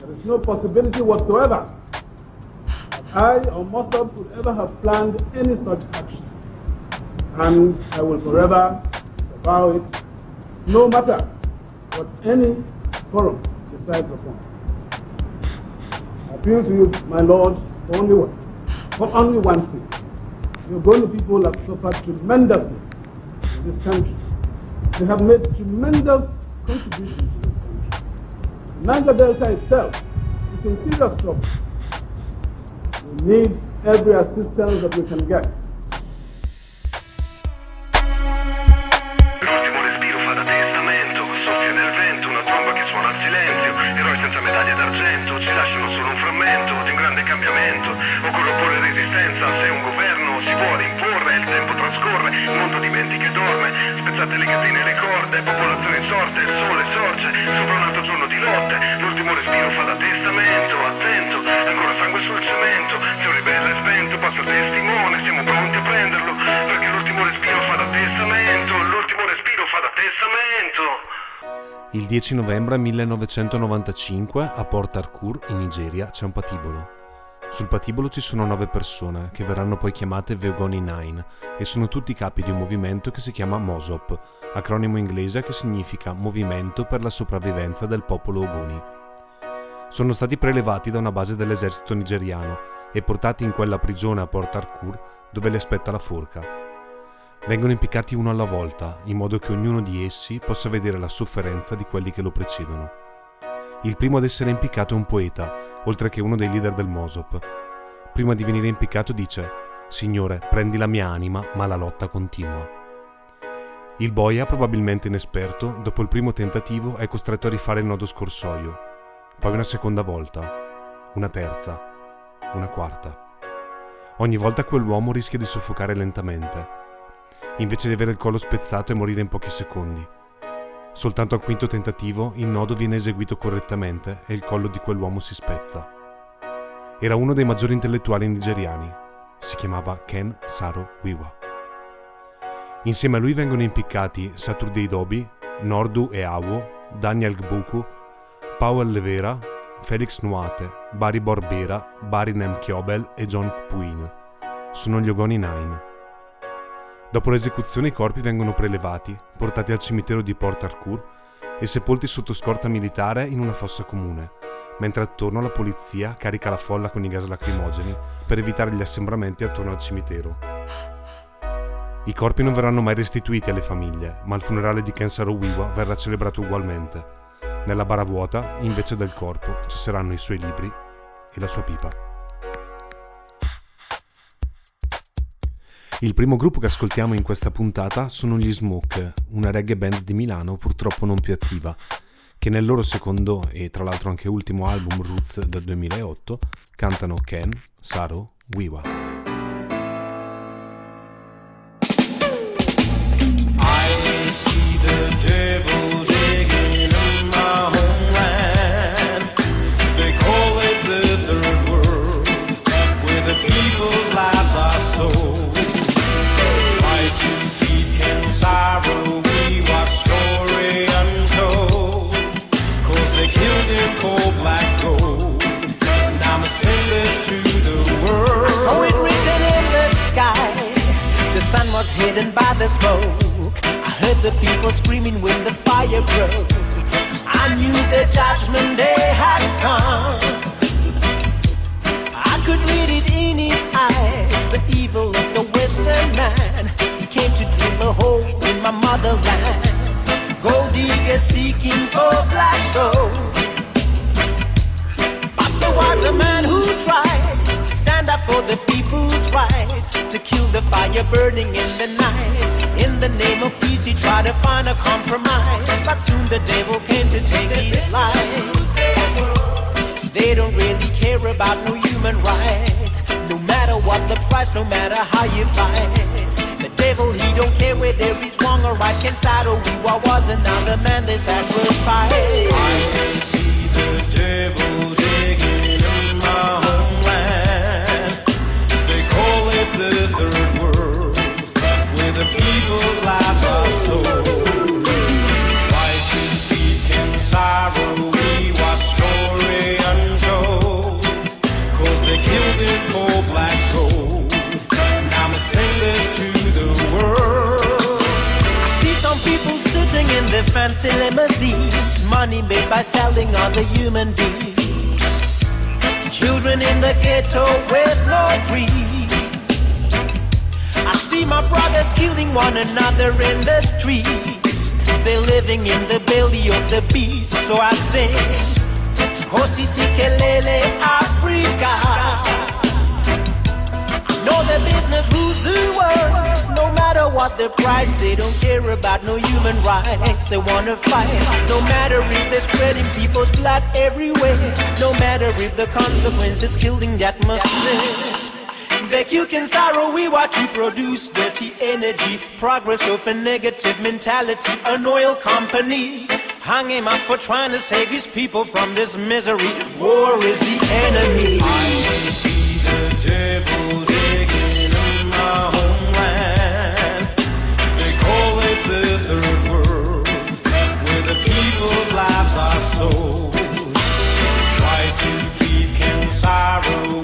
There is no possibility whatsoever that I or Mossad could ever have planned any such action. And I will forever disavow it, no matter what any forum decides upon. I appeal to you, my Lord, for only one, for only one thing. Your Ogoni people have suffered tremendously in this country. They have made tremendous contribution Niger Delta itself is in serious trouble. We need every assistance that we can get. Medaglie d'argento, ci lasciano solo un frammento di un grande cambiamento. Occorre opporre resistenza, se un governo si vuole imporre, il tempo trascorre, il mondo dimentica e dorme, spezzate le catene e le corde, popolazione insorte, il sole sorge, sopra un altro giorno di lotte, l'ultimo respiro fa da testamento, attento, ancora sangue sul cemento, se un ribelle è spento passa il testimone, siamo pronti a prenderlo, perché l'ultimo respiro fa da testamento, l'ultimo respiro fa da testamento. Il 10 novembre 1995 a Port Harcourt, in Nigeria, c'è un patibolo. Sul patibolo ci sono nove persone, che verranno poi chiamate Veogoni Nine, e sono tutti capi di un movimento che si chiama MOSOP, acronimo inglese che significa Movimento per la sopravvivenza del popolo Ogoni. Sono stati prelevati da una base dell'esercito nigeriano e portati in quella prigione a Port Harcourt dove li aspetta la forca. Vengono impiccati uno alla volta, in modo che ognuno di essi possa vedere la sofferenza di quelli che lo precedono. Il primo ad essere impiccato è un poeta, oltre che uno dei leader del Mosop. Prima di venire impiccato dice: Signore, prendi la mia anima, ma la lotta continua. Il boia, probabilmente inesperto, dopo il primo tentativo è costretto a rifare il nodo scorsoio. Poi una seconda volta, una terza, una quarta. Ogni volta quell'uomo rischia di soffocare lentamente invece di avere il collo spezzato e morire in pochi secondi. Soltanto al quinto tentativo il nodo viene eseguito correttamente e il collo di quell'uomo si spezza. Era uno dei maggiori intellettuali nigeriani. Si chiamava Ken Saro Wiwa. Insieme a lui vengono impiccati Saturday Dobi, Nordu e Awo, Daniel Gbuku, Powell Levera, Felix Nuate, Bari Borbera, Bari Nem Kiobel e John Puin. Sono gli Ogoni Nine. Dopo l'esecuzione i corpi vengono prelevati, portati al cimitero di Port Harcourt e sepolti sotto scorta militare in una fossa comune, mentre attorno la polizia carica la folla con i gas lacrimogeni per evitare gli assembramenti attorno al cimitero. I corpi non verranno mai restituiti alle famiglie, ma il funerale di Kensaro Wiwa verrà celebrato ugualmente. Nella bara vuota, invece del corpo, ci saranno i suoi libri e la sua pipa. Il primo gruppo che ascoltiamo in questa puntata sono gli Smoke, una reggae band di Milano purtroppo non più attiva, che nel loro secondo e tra l'altro anche ultimo album Roots del 2008 cantano Ken, Saro, Wiwa. I see the devil was hidden by the smoke. I heard the people screaming when the fire broke. I knew the judgment day had come. I could read it in his eyes, the evil of the Western man. He came to drill a hole in my motherland. Gold diggers seeking for black gold. But there was a man who tried stand up for the people's rights, to kill the fire burning in the night. In the name of peace, he tried to find a compromise, but soon the devil came to take his life. They don't really care about no human rights, no matter what the price, no matter how you fight. The devil, he don't care whether he's wrong or right. Ken Sato, Wiwa was another man they sacrificed. I see the devil digging in my homeland. third world where the people's lives are so. In we they killed for black gold. Now I'ma sing this to the world. See some people sitting in their fancy limousines, money made by selling other human beings. Children in the ghetto with no dreams. I see my brothers killing one another in the streets. They're living in the belly of the beast, so I sing. Kosi Sikelele Africa. Know the business rules the world. No matter what the price, they don't care about no human rights. They wanna fight. No matter if they're spreading people's blood everywhere. No matter if the consequences killing that must live. They kill can sorrow, we watch to produce dirty energy. Progress of a negative mentality, an oil company. Hung him up for trying to save his people from this misery. War is the enemy. I see the devil digging in my homeland. They call it the third world, where the people's lives are sold. Try to keep Ken sorrow,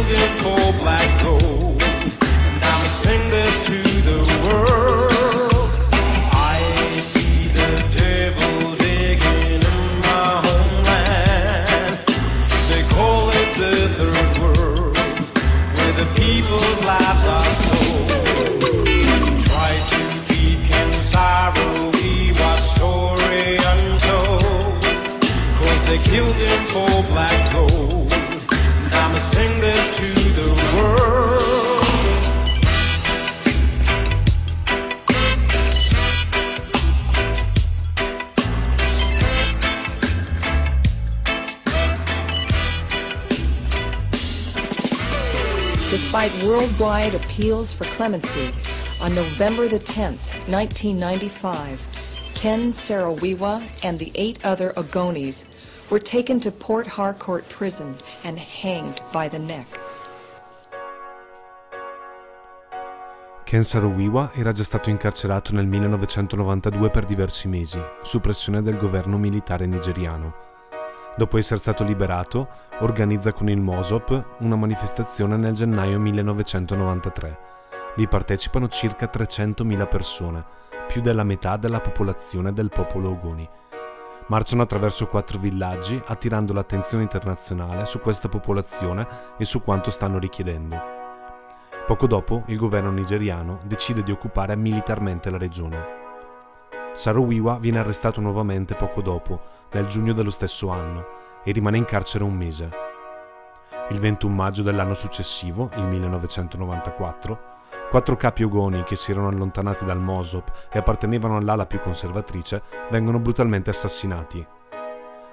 golden form. Despite worldwide appeals for clemency, on November the 10th, 1995, Ken Sarawiwa and the eight other Ogonis were taken to Port Harcourt Prison and hanged by the neck. Ken Saro-Wiwa era già stato incarcerato nel 1992 per diversi mesi, su pressione del governo militare nigeriano. Dopo essere stato liberato, organizza con il Mosop una manifestazione nel gennaio 1993. Vi partecipano circa 300.000 persone, più della metà della popolazione del popolo Ogoni. Marciano attraverso quattro villaggi attirando l'attenzione internazionale su questa popolazione e su quanto stanno richiedendo. Poco dopo il governo nigeriano decide di occupare militarmente la regione. Sarowiwa viene arrestato nuovamente poco dopo, nel giugno dello stesso anno, e rimane in carcere un mese. Il 21 maggio dell'anno successivo, il 1994, quattro capi ogoni che si erano allontanati dal Mosop e appartenevano all'ala più conservatrice vengono brutalmente assassinati.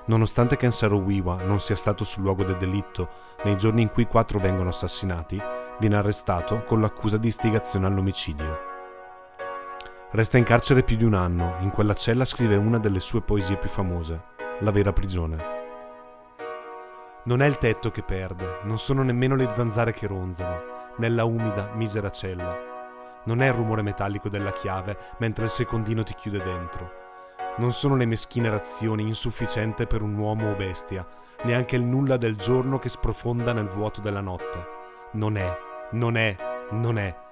Nonostante Ken Sarowiwa non sia stato sul luogo del delitto nei giorni in cui i quattro vengono assassinati, viene arrestato con l'accusa di istigazione all'omicidio. Resta in carcere più di un anno, in quella cella scrive una delle sue poesie più famose, La vera prigione. Non è il tetto che perde, non sono nemmeno le zanzare che ronzano, nella umida, misera cella. Non è il rumore metallico della chiave mentre il secondino ti chiude dentro. Non sono le meschine razioni insufficiente per un uomo o bestia, neanche il nulla del giorno che sprofonda nel vuoto della notte. Non è, non è, non è.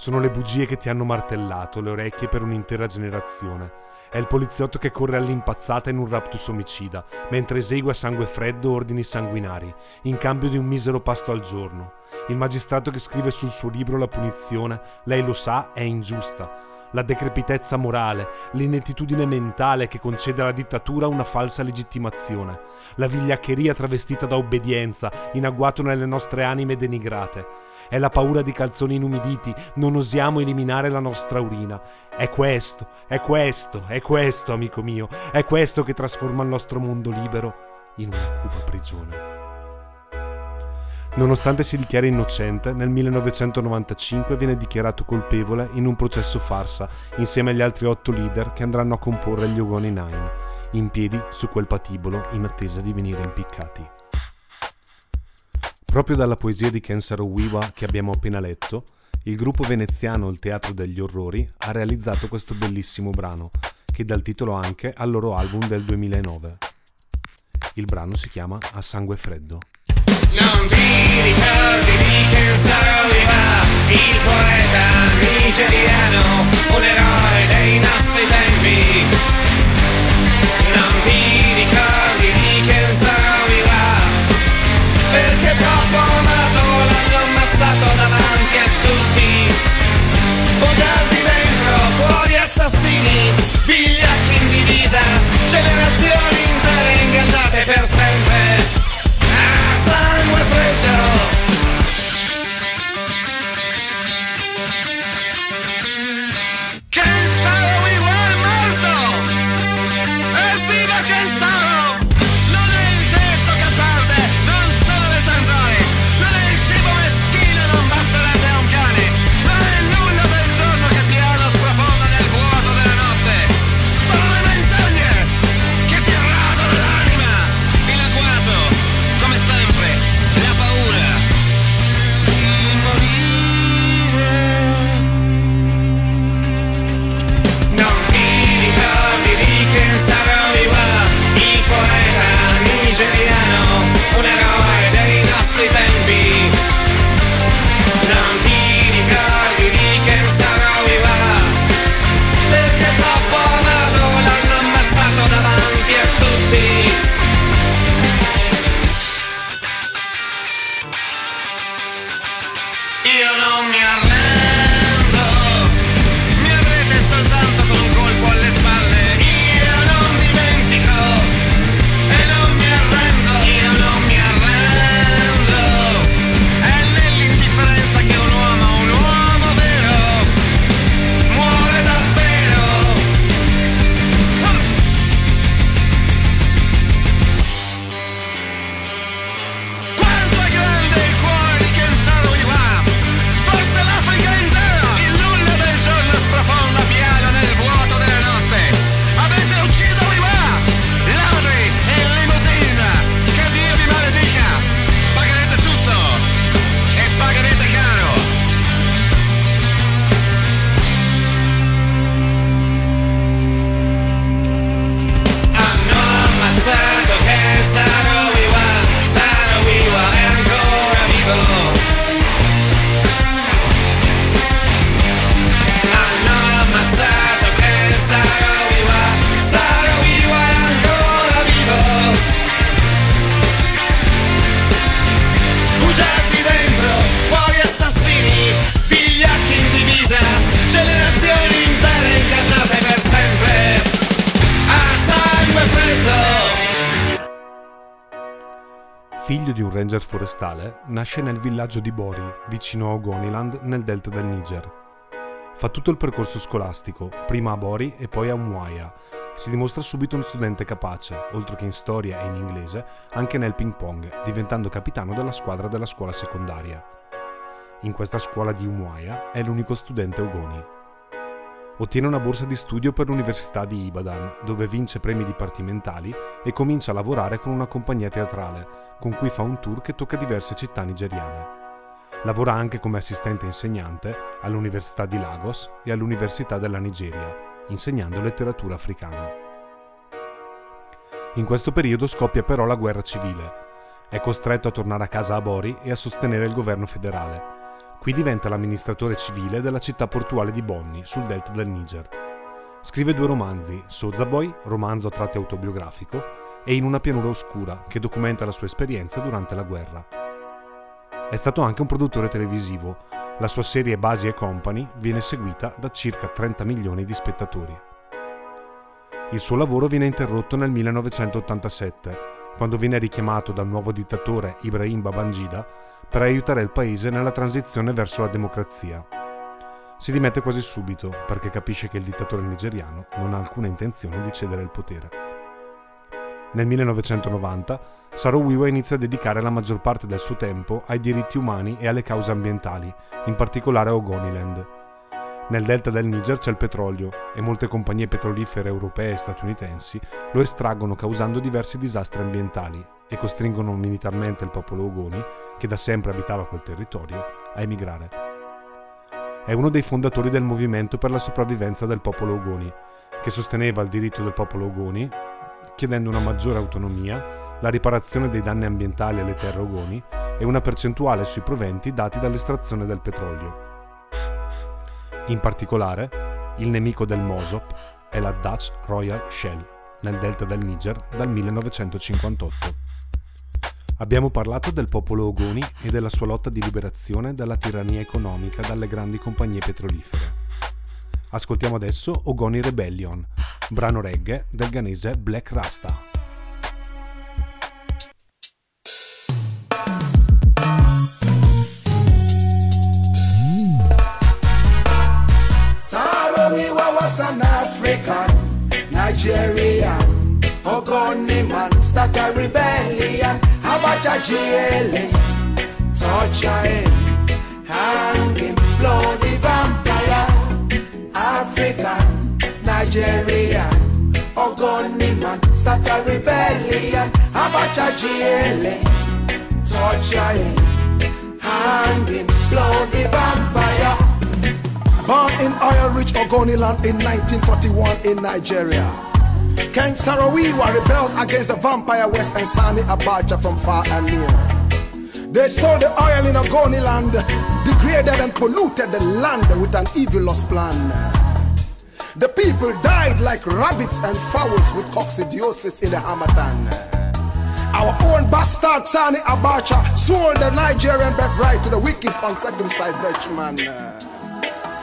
Sono le bugie che ti hanno martellato le orecchie per un'intera generazione. È il poliziotto che corre all'impazzata in un raptus omicida, mentre esegue a sangue freddo ordini sanguinari, in cambio di un misero pasto al giorno. Il magistrato che scrive sul suo libro la punizione, lei lo sa, è ingiusta. La decrepitezza morale, l'inettitudine mentale che concede alla dittatura una falsa legittimazione, la vigliaccheria travestita da obbedienza, in agguato nelle nostre anime denigrate. È la paura di calzoni inumiditi, non osiamo eliminare la nostra urina. È questo, è questo, è questo, amico mio, è questo che trasforma il nostro mondo libero in una cupa prigione. Nonostante si dichiari innocente, nel 1995 viene dichiarato colpevole in un processo farsa insieme agli altri otto leader che andranno a comporre gli Ogoni Nine, in piedi su quel patibolo in attesa di venire impiccati. Proprio dalla poesia di Kensaro Wiwa che abbiamo appena letto, il gruppo veneziano Il Teatro degli Orrori ha realizzato questo bellissimo brano, che dà il titolo anche al loro album del 2009. Il brano si chiama A Sangue Freddo. Non ti ricordi di che Saroliva, il poeta nigeriano, un eroe dei nostri tempi. Non ti ricordi di che Saroliva, perché troppo amato l'hanno ammazzato davanti a tutti. Bugiardi dentro, fuori assassini, vigliacchi in divisa, generazioni intere ingannate per sempre. Un ranger forestale, nasce nel villaggio di Bori, vicino a Ogoniland, nel delta del Niger. Fa tutto il percorso scolastico, prima a Bori e poi a Umuaya. Si dimostra subito uno studente capace, oltre che in storia e in inglese, anche nel ping pong, diventando capitano della squadra della scuola secondaria. In questa scuola di Umuaya è l'unico studente Ogoni. Ottiene una borsa di studio per l'Università di Ibadan, dove vince premi dipartimentali e comincia a lavorare con una compagnia teatrale, con cui fa un tour che tocca diverse città nigeriane. Lavora anche come assistente insegnante all'Università di Lagos e all'Università della Nigeria, insegnando letteratura africana. In questo periodo scoppia però la guerra civile. È costretto a tornare a casa a Bori e a sostenere il governo federale. Qui diventa l'amministratore civile della città portuale di Bonni, sul delta del Niger. Scrive due romanzi, Soza Boy, romanzo a tratti autobiografico, e In una pianura oscura, che documenta la sua esperienza durante la guerra. È stato anche un produttore televisivo. La sua serie Basi e Company viene seguita da circa 30 milioni di spettatori. Il suo lavoro viene interrotto nel 1987, quando viene richiamato dal nuovo dittatore Ibrahim Babangida per aiutare il paese nella transizione verso la democrazia. Si dimette quasi subito perché capisce che il dittatore nigeriano non ha alcuna intenzione di cedere il potere. Nel 1990 Sarowiwa inizia a dedicare la maggior parte del suo tempo ai diritti umani e alle cause ambientali, in particolare a Ogoniland. Nel delta del Niger c'è il petrolio e molte compagnie petrolifere europee e statunitensi lo estraggono causando diversi disastri ambientali e costringono militarmente il popolo Ogoni, che da sempre abitava quel territorio, a emigrare. È uno dei fondatori del movimento per la sopravvivenza del popolo Ogoni, che sosteneva il diritto del popolo Ogoni, chiedendo una maggiore autonomia, la riparazione dei danni ambientali alle terre Ogoni e una percentuale sui proventi dati dall'estrazione del petrolio. In particolare, il nemico del Mosop è la Dutch Royal Shell, nel delta del Niger dal 1958. Abbiamo parlato del popolo Ogoni e della sua lotta di liberazione dalla tirannia economica dalle grandi compagnie petrolifere. Ascoltiamo adesso Ogoni Rebellion, brano reggae del ghanese Black Rasta. Sarawiwa was an African, Nigerian, Ogoni man, start a rebellion. Abacha GLA, torture him, hang him, bloody vampire. African, Nigerian, Ogoni man, start a rebellion. Abacha GLA, torture him, hang him, bloody vampire. Born in oil-rich Ogoniland in 1941 in Nigeria. King Sarawiwa rebelled against the vampire West and Sani Abacha from far and near. They stole the oil in Ogoniland, degraded and polluted the land with an evilous plan. The people died like rabbits and fowls with coccidiosis in the Hamatan. Our own bastard Sani Abacha sold the Nigerian birthright to the wicked uncircumcised Dutchman.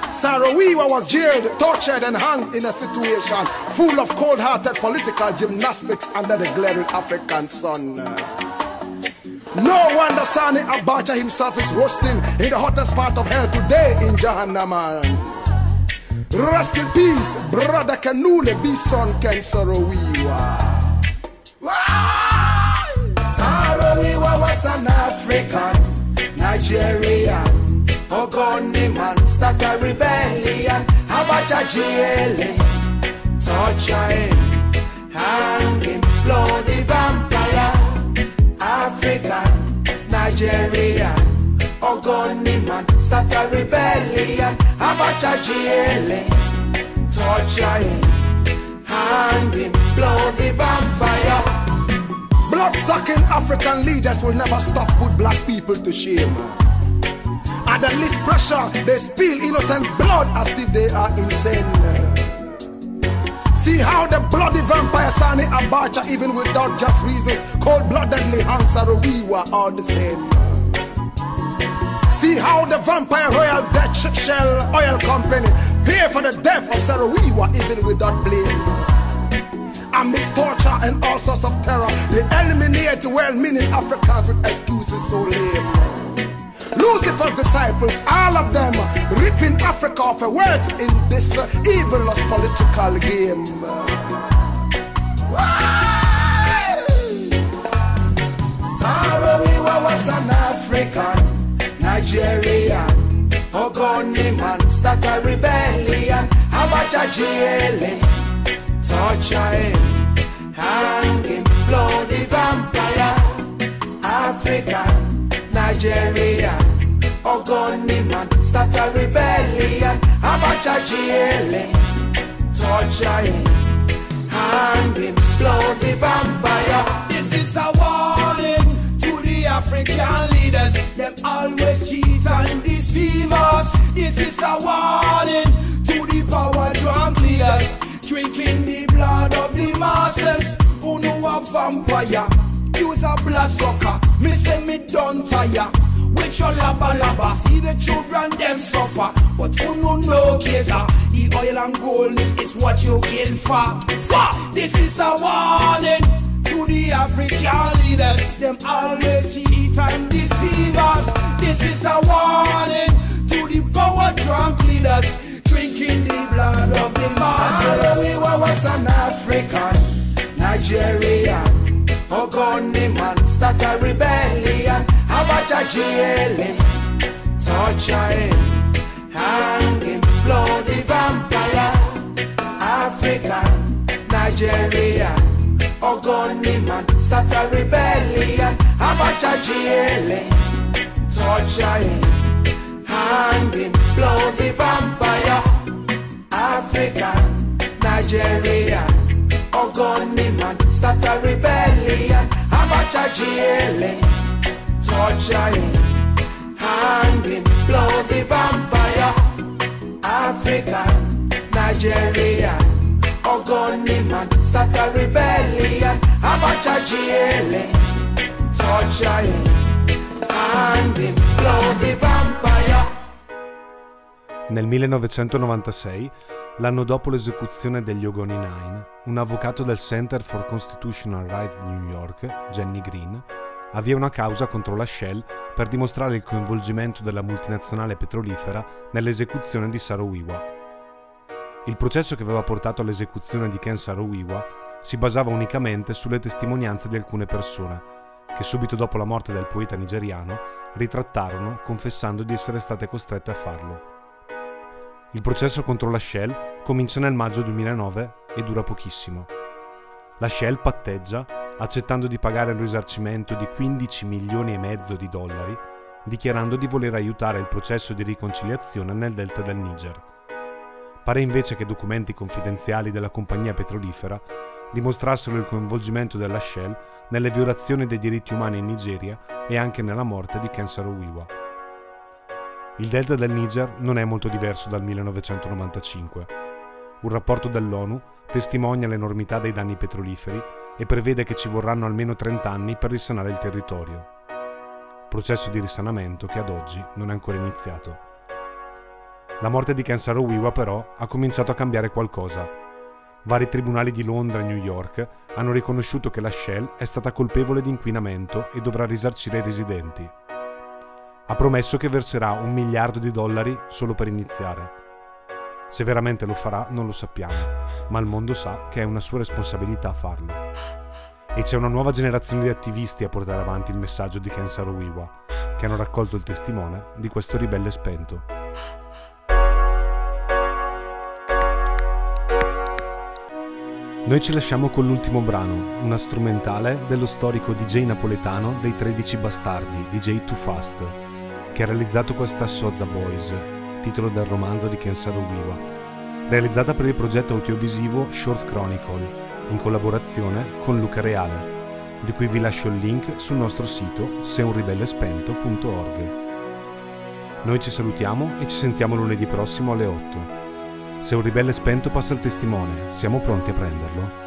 Sarawiwa was jailed, tortured, and hung in a situation full of cold hearted political gymnastics under the glaring African sun. No wonder Sani Abacha himself is roasting in the hottest part of hell today in Jahannam. Rest in peace, brother Kanule, Bison Ken Sarawiwa. Sarawiwa was an African, Nigerian, Oh, Ogoni man, start a rebellion. Abacha GLA, torture him, hang him, bloody vampire. African, Nigerian, oh, Ogoni man, start a rebellion. Abacha GLA, torture him, hang him, bloody vampire. Blood sucking African leaders will never stop put black people to shame. At the least pressure, they spill innocent blood as if they are insane. See how the bloody vampire Sani Abacha, even without just reasons, cold bloodedly hangs Sarawiwa all the same. See how the vampire Royal Dutch Shell Oil Company pay for the death of Sarawiwa even without blame. Amidst torture and all sorts of terror, they eliminate well-meaning Africans with excuses so lame. Lucifer's disciples, all of them, ripping Africa off a wealth in this uh, evilous political game. Sarawiwa was an African, Nigerian, Ogoni man, start a rebellion. Abacha GLA, torture him, hang him, bloody vampire. African, Nigerian, Ogoni man, start a rebellion. Abacha GLA, torture him, hang him, bloody vampire. This is a warning to the African leaders. Them always cheat and deceive us. This is a warning to the power drunk leaders. Drinking the blood of the masses. Who know a vampire? Use a blood sucker. Me say me don't tire. With your laba laba, see the children them suffer. But who no know cater? The oil and gold is, is what you kill for. Say, this is a warning to the African leaders. Them always cheat and deceive us. This is a warning to the power drunk leaders. Drinking the blood of the masses. Sarawiwa was an African, Nigerian, Ogoni man start a rebellion. Abacha jail him, torture him, hang him, bloody vampire. African, Nigeria, Ogoni man start a rebellion. Abacha jail him, torture him, hang him, bloody vampire. African, Nigeria, Ogoni man start a rebellion. Abacha him, torture him, hang him, bloody vampire. African, Nigeria, Ogoni man start a rebellion. Abacha him, torture him, hang him, bloody vampire. Nel 1996, l'anno dopo l'esecuzione degli Ogoni Nine, un avvocato del Center for Constitutional Rights di New York, Jenny Green, avvia una causa contro la Shell per dimostrare il coinvolgimento della multinazionale petrolifera nell'esecuzione di Sarowiwa. Il processo che aveva portato all'esecuzione di Ken Sarowiwa si basava unicamente sulle testimonianze di alcune persone, che subito dopo la morte del poeta nigeriano ritrattarono confessando di essere state costrette a farlo. Il processo contro la Shell comincia nel maggio 2009 e dura pochissimo. La Shell patteggia accettando di pagare un risarcimento di 15 milioni e mezzo di dollari, dichiarando di voler aiutare il processo di riconciliazione nel delta del Niger. Pare invece che documenti confidenziali della compagnia petrolifera dimostrassero il coinvolgimento della Shell nelle violazioni dei diritti umani in Nigeria e anche nella morte di Ken Saro-Wiwa. Il delta del Niger non è molto diverso dal 1995. Un rapporto dell'ONU testimonia l'enormità dei danni petroliferi e prevede che ci vorranno almeno 30 anni per risanare il territorio. Processo di risanamento che ad oggi non è ancora iniziato. La morte di Ken Saro-Wiwa però ha cominciato a cambiare qualcosa. Vari tribunali di Londra e New York hanno riconosciuto che la Shell è stata colpevole di inquinamento e dovrà risarcire i residenti. Ha promesso che verserà un miliardo di dollari solo per iniziare. Se veramente lo farà non lo sappiamo, ma il mondo sa che è una sua responsabilità farlo. E c'è una nuova generazione di attivisti a portare avanti il messaggio di Ken Saro-Wiwa, che hanno raccolto il testimone di questo ribelle spento. Noi ci lasciamo con l'ultimo brano, una strumentale dello storico DJ napoletano dei 13 Bastardi, DJ Too Fast, che ha realizzato questa Soza Boys, titolo del romanzo di Kensaro Wiwa, realizzata per il progetto audiovisivo Short Chronicle, in collaborazione con Luca Reale, di cui vi lascio il link sul nostro sito seunribellespento.org. Noi ci salutiamo e ci sentiamo lunedì prossimo alle 8. Se un ribelle spento passa il testimone, siamo pronti a prenderlo?